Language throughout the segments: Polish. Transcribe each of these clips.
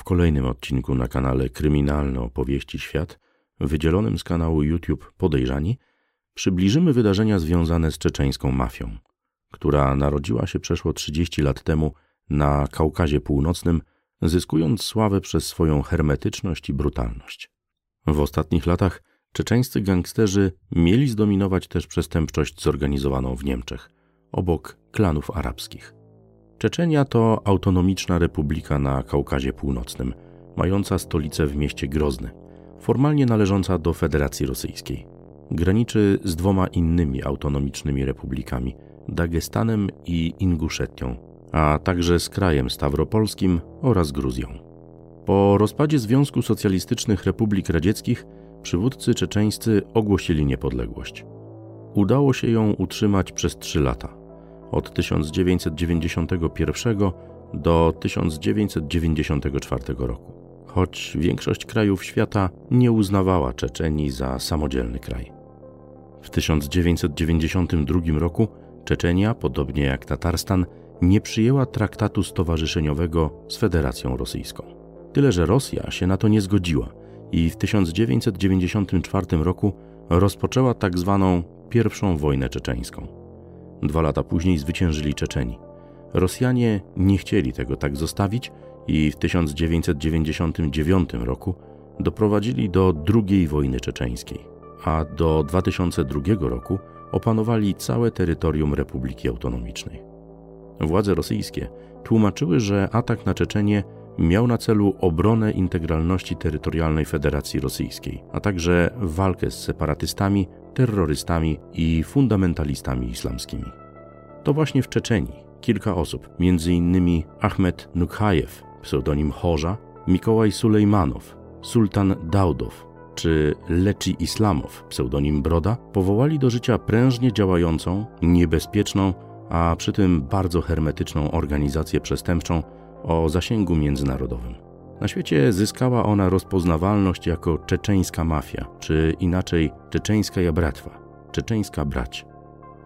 W kolejnym odcinku na kanale Kryminalne Opowieści Świat, wydzielonym z kanału YouTube Podejrzani, przybliżymy wydarzenia związane z czeczeńską mafią, która narodziła się przeszło 30 lat temu na Kaukazie Północnym, zyskując sławę przez swoją hermetyczność i brutalność. W ostatnich latach czeczeńscy gangsterzy mieli zdominować też przestępczość zorganizowaną w Niemczech, obok klanów arabskich. Czeczenia to autonomiczna republika na Kaukazie Północnym, mająca stolicę w mieście Grozny, formalnie należąca do Federacji Rosyjskiej. Graniczy z dwoma innymi autonomicznymi republikami Dagestanem i Inguszetią, a także z krajem Stawropolskim oraz Gruzją. Po rozpadzie Związku Socjalistycznych Republik Radzieckich przywódcy czeczeńscy ogłosili niepodległość. Udało się ją utrzymać przez trzy lata od 1991 do 1994 roku, choć większość krajów świata nie uznawała Czeczenii za samodzielny kraj. W 1992 roku Czeczenia, podobnie jak Tatarstan, nie przyjęła traktatu stowarzyszeniowego z Federacją Rosyjską. Tyle, że Rosja się na to nie zgodziła i w 1994 roku rozpoczęła tak zwaną pierwszą wojnę czeczeńską. Dwa lata później zwyciężyli Czeczeni. Rosjanie nie chcieli tego tak zostawić i w 1999 roku doprowadzili do II wojny czeczeńskiej, a do 2002 roku opanowali całe terytorium Republiki Autonomicznej. Władze rosyjskie tłumaczyły, że atak na Czeczenię miał na celu obronę integralności terytorialnej Federacji Rosyjskiej, a także walkę z separatystami terrorystami i fundamentalistami islamskimi. To właśnie w Czeczenii kilka osób, m.in. Ahmed Nukhajew, pseudonim Chorza, Mikołaj Sulejmanow, Sultan Daudow czy Leczy Islamow, pseudonim Broda, powołali do życia prężnie działającą, niebezpieczną, a przy tym bardzo hermetyczną organizację przestępczą o zasięgu międzynarodowym. Na świecie zyskała ona rozpoznawalność jako czeczeńska mafia, czy inaczej czeczeńska jabratwa, czeczeńska brać.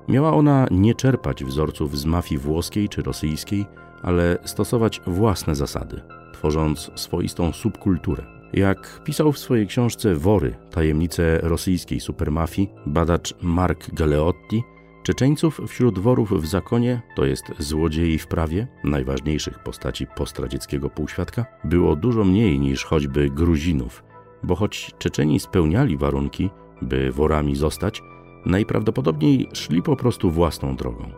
Miała ona nie czerpać wzorców z mafii włoskiej czy rosyjskiej, ale stosować własne zasady, tworząc swoistą subkulturę. Jak pisał w swojej książce Wory, tajemnice rosyjskiej supermafii, badacz Mark Galeotti, Czeczeńców wśród worów w zakonie, to jest złodziei w prawie, najważniejszych postaci postradzieckiego półświadka, było dużo mniej niż choćby Gruzinów, bo choć Czeczeni spełniali warunki, by worami zostać, najprawdopodobniej szli po prostu własną drogą.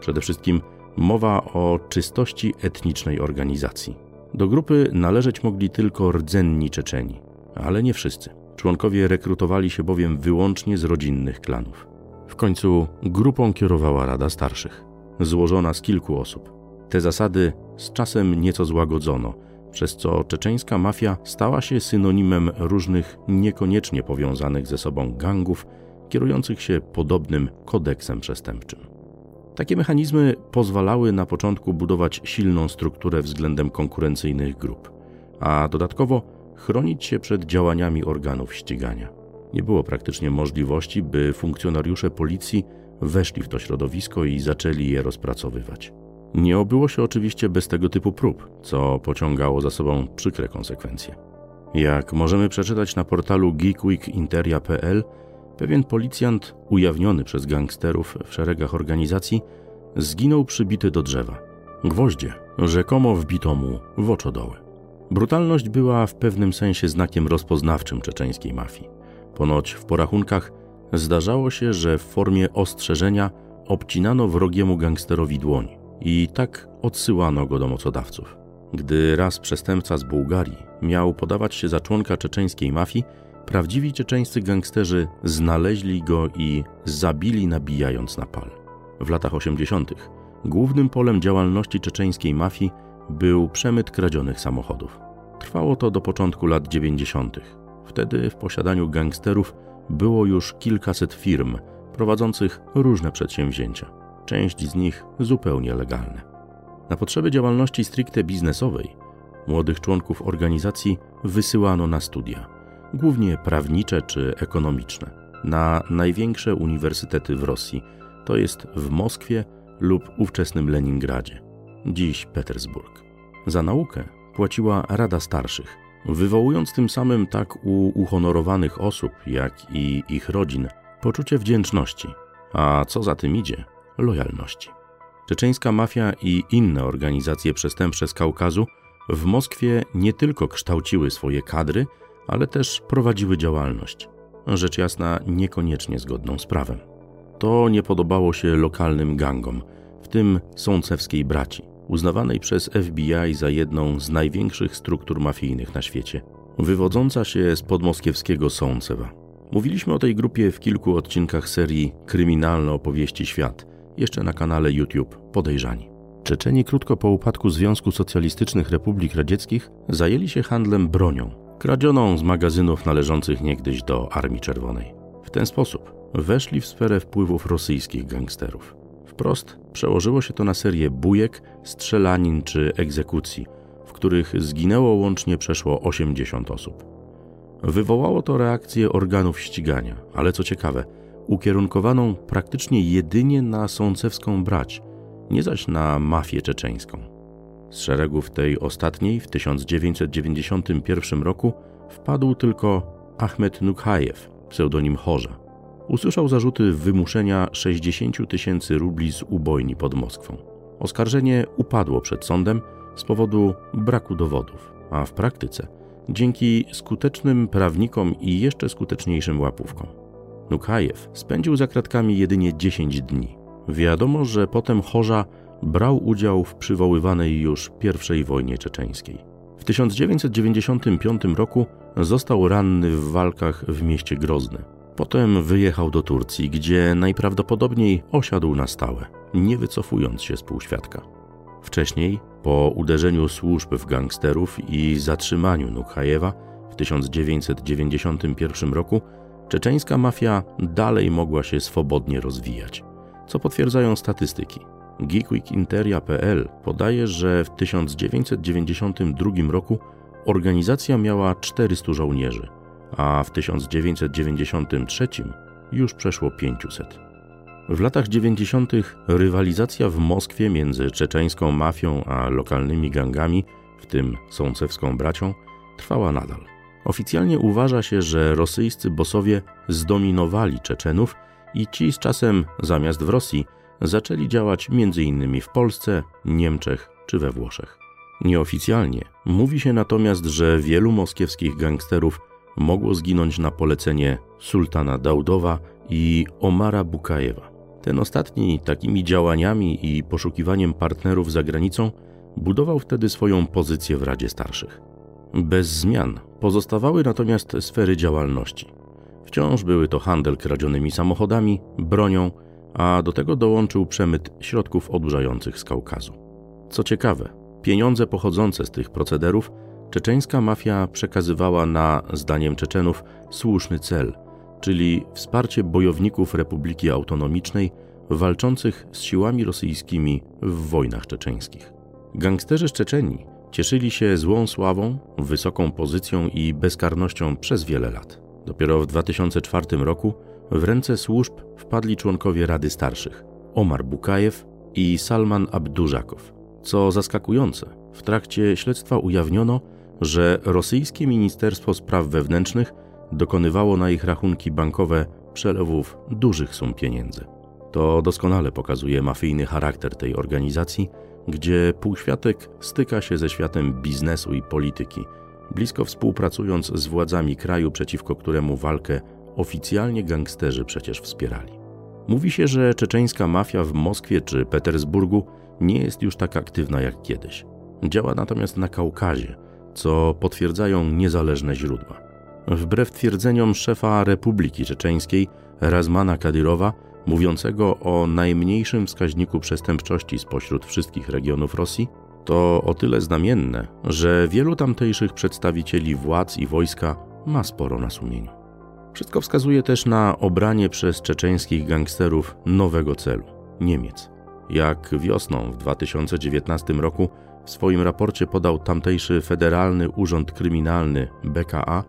Przede wszystkim mowa o czystości etnicznej organizacji. Do grupy należeć mogli tylko rdzenni Czeczeni, ale nie wszyscy. Członkowie rekrutowali się bowiem wyłącznie z rodzinnych klanów. W końcu grupą kierowała Rada Starszych, złożona z kilku osób. Te zasady z czasem nieco złagodzono, przez co czeczeńska mafia stała się synonimem różnych niekoniecznie powiązanych ze sobą gangów, kierujących się podobnym kodeksem przestępczym. Takie mechanizmy pozwalały na początku budować silną strukturę względem konkurencyjnych grup, a dodatkowo chronić się przed działaniami organów ścigania. Nie było praktycznie możliwości, by funkcjonariusze policji weszli w to środowisko i zaczęli je rozpracowywać. Nie obyło się oczywiście bez tego typu prób, co pociągało za sobą przykre konsekwencje. Jak możemy przeczytać na portalu geekweekinteria.pl, pewien policjant ujawniony przez gangsterów w szeregach organizacji zginął przybity do drzewa. Gwoździe rzekomo wbito mu w oczodoły. Brutalność była w pewnym sensie znakiem rozpoznawczym czeczeńskiej mafii. Ponoć w porachunkach zdarzało się, że w formie ostrzeżenia obcinano wrogiemu gangsterowi dłoń i tak odsyłano go do mocodawców. Gdy raz przestępca z Bułgarii miał podawać się za członka czeczeńskiej mafii, prawdziwi czeczeńscy gangsterzy znaleźli go i zabili nabijając na pal. W latach 80. głównym polem działalności czeczeńskiej mafii był przemyt kradzionych samochodów. Trwało to do początku lat 90. Wtedy w posiadaniu gangsterów było już kilkaset firm prowadzących różne przedsięwzięcia, część z nich zupełnie legalne. Na potrzeby działalności stricte biznesowej młodych członków organizacji wysyłano na studia, głównie prawnicze czy ekonomiczne, na największe uniwersytety w Rosji, to jest w Moskwie lub ówczesnym Leningradzie, dziś Petersburg. Za naukę zapłaciła Rada Starszych, wywołując tym samym tak u uhonorowanych osób, jak i ich rodzin poczucie wdzięczności, a co za tym idzie, lojalności. Czeczeńska mafia i inne organizacje przestępcze z Kaukazu w Moskwie nie tylko kształciły swoje kadry, ale też prowadziły działalność. Rzecz jasna, niekoniecznie zgodną z prawem. To nie podobało się lokalnym gangom, w tym sącewskiej braci, uznawanej przez FBI za jedną z największych struktur mafijnych na świecie, wywodząca się z podmoskiewskiego Sącewa. Mówiliśmy o tej grupie w kilku odcinkach serii Kryminalne opowieści świat, jeszcze na kanale YouTube Podejrzani. Czeczeni krótko po upadku Związku Socjalistycznych Republik Radzieckich zajęli się handlem bronią, kradzioną z magazynów należących niegdyś do Armii Czerwonej. W ten sposób weszli w sferę wpływów rosyjskich gangsterów. Wprost przełożyło się to na serię bujek, strzelanin czy egzekucji, w których zginęło łącznie przeszło 80 osób. Wywołało to reakcję organów ścigania, ale co ciekawe, ukierunkowaną praktycznie jedynie na sącewską brać, nie zaś na mafię czeczeńską. Z szeregów tej ostatniej w 1991 roku wpadł tylko Ahmed Nukhajew, pseudonim Chorza. Usłyszał zarzuty wymuszenia 60 tysięcy rubli z ubojni pod Moskwą. Oskarżenie upadło przed sądem z powodu braku dowodów, a w praktyce dzięki skutecznym prawnikom i jeszcze skuteczniejszym łapówkom. Nukhajew spędził za kratkami jedynie 10 dni. Wiadomo, że potem Chorza brał udział w przywoływanej już I wojnie czeczeńskiej. W 1995 roku został ranny w walkach w mieście Grozny. Potem wyjechał do Turcji, gdzie najprawdopodobniej osiadł na stałe, nie wycofując się z półświadka. Wcześniej, po uderzeniu służb w gangsterów i zatrzymaniu Nukhajewa w 1991 roku, czeczeńska mafia dalej mogła się swobodnie rozwijać, co potwierdzają statystyki. Geekweekinteria.pl podaje, że w 1992 roku organizacja miała 400 żołnierzy, a w 1993 już przeszło 500. W latach 90. rywalizacja w Moskwie między czeczeńską mafią a lokalnymi gangami, w tym sącewską bracią, trwała nadal. Oficjalnie uważa się, że rosyjscy bosowie zdominowali Czeczenów i ci z czasem, zamiast w Rosji, zaczęli działać m.in. w Polsce, Niemczech czy we Włoszech. Nieoficjalnie mówi się natomiast, że wielu moskiewskich gangsterów mogło zginąć na polecenie sultana Daudowa i Omara Bukajewa. Ten ostatni takimi działaniami i poszukiwaniem partnerów za granicą budował wtedy swoją pozycję w Radzie Starszych. Bez zmian pozostawały natomiast sfery działalności. Wciąż były to handel kradzionymi samochodami, bronią, a do tego dołączył przemyt środków odurzających z Kaukazu. Co ciekawe, pieniądze pochodzące z tych procederów czeczeńska mafia przekazywała na, zdaniem Czeczenów, słuszny cel, czyli wsparcie bojowników Republiki Autonomicznej walczących z siłami rosyjskimi w wojnach czeczeńskich. Gangsterzy z Czeczenii cieszyli się złą sławą, wysoką pozycją i bezkarnością przez wiele lat. Dopiero w 2004 roku w ręce służb wpadli członkowie Rady Starszych Omar Bukajew i Salman Abdużakow. Co zaskakujące, w trakcie śledztwa ujawniono, że rosyjskie Ministerstwo Spraw Wewnętrznych dokonywało na ich rachunki bankowe przelewów dużych sum pieniędzy. To doskonale pokazuje mafijny charakter tej organizacji, gdzie półświatek styka się ze światem biznesu i polityki, blisko współpracując z władzami kraju, przeciwko któremu walkę oficjalnie gangsterzy przecież wspierali. Mówi się, że czeczeńska mafia w Moskwie czy Petersburgu nie jest już tak aktywna jak kiedyś. Działa natomiast na Kaukazie, co potwierdzają niezależne źródła. Wbrew twierdzeniom szefa Republiki Czeczeńskiej Razmana Kadyrowa, mówiącego o najmniejszym wskaźniku przestępczości spośród wszystkich regionów Rosji, to o tyle znamienne, że wielu tamtejszych przedstawicieli władz i wojska ma sporo na sumieniu. Wszystko wskazuje też na obranie przez czeczeńskich gangsterów nowego celu Niemiec. Jak wiosną w 2019 roku w swoim raporcie podał tamtejszy Federalny Urząd Kryminalny BKA,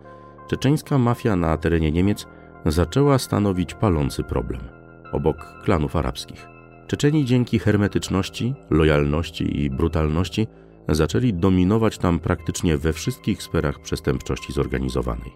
czeczeńska mafia na terenie Niemiec zaczęła stanowić palący problem obok klanów arabskich. Czeczeni dzięki hermetyczności, lojalności i brutalności zaczęli dominować tam praktycznie we wszystkich sferach przestępczości zorganizowanej,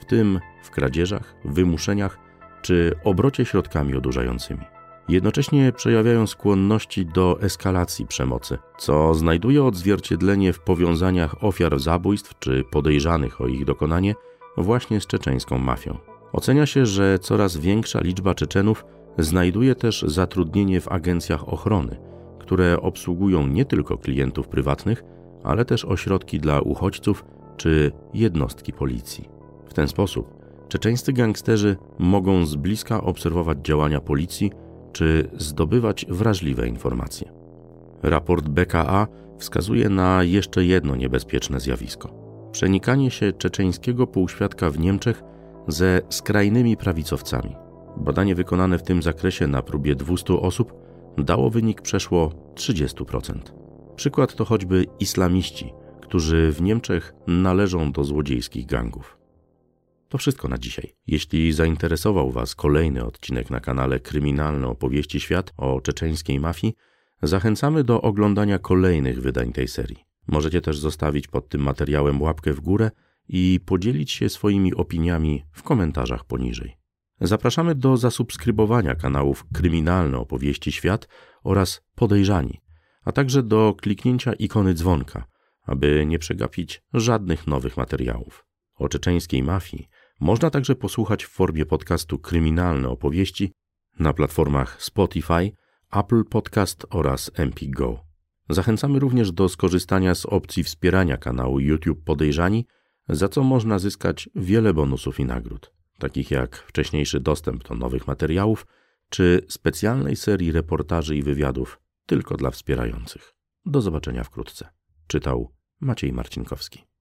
w tym w kradzieżach, wymuszeniach czy obrocie środkami odurzającymi. Jednocześnie przejawiają skłonności do eskalacji przemocy, co znajduje odzwierciedlenie w powiązaniach ofiar zabójstw czy podejrzanych o ich dokonanie właśnie z czeczeńską mafią. Ocenia się, że coraz większa liczba Czeczenów znajduje też zatrudnienie w agencjach ochrony, które obsługują nie tylko klientów prywatnych, ale też ośrodki dla uchodźców czy jednostki policji. W ten sposób czeczeńscy gangsterzy mogą z bliska obserwować działania policji czy zdobywać wrażliwe informacje. Raport BKA wskazuje na jeszcze jedno niebezpieczne zjawisko: przenikanie się czeczeńskiego półświadka w Niemczech ze skrajnymi prawicowcami. Badanie wykonane w tym zakresie na próbie 200 osób dało wynik przeszło 30%. Przykład to choćby islamiści, którzy w Niemczech należą do złodziejskich gangów. To wszystko na dzisiaj. Jeśli zainteresował Was kolejny odcinek na kanale Kryminalne Opowieści Świat o czeczeńskiej mafii, zachęcamy do oglądania kolejnych wydań tej serii. Możecie też zostawić pod tym materiałem łapkę w górę i podzielić się swoimi opiniami w komentarzach poniżej. Zapraszamy do zasubskrybowania kanałów Kryminalne Opowieści Świat oraz Podejrzani, a także do kliknięcia ikony dzwonka, aby nie przegapić żadnych nowych materiałów. O czeczeńskiej mafii można także posłuchać w formie podcastu Kryminalne Opowieści na platformach Spotify, Apple Podcast oraz MPGO. Zachęcamy również do skorzystania z opcji wspierania kanału YouTube Podejrzani, za co można zyskać wiele bonusów i nagród, takich jak wcześniejszy dostęp do nowych materiałów czy specjalnej serii reportaży i wywiadów tylko dla wspierających. Do zobaczenia wkrótce. Czytał Maciej Marcinkowski.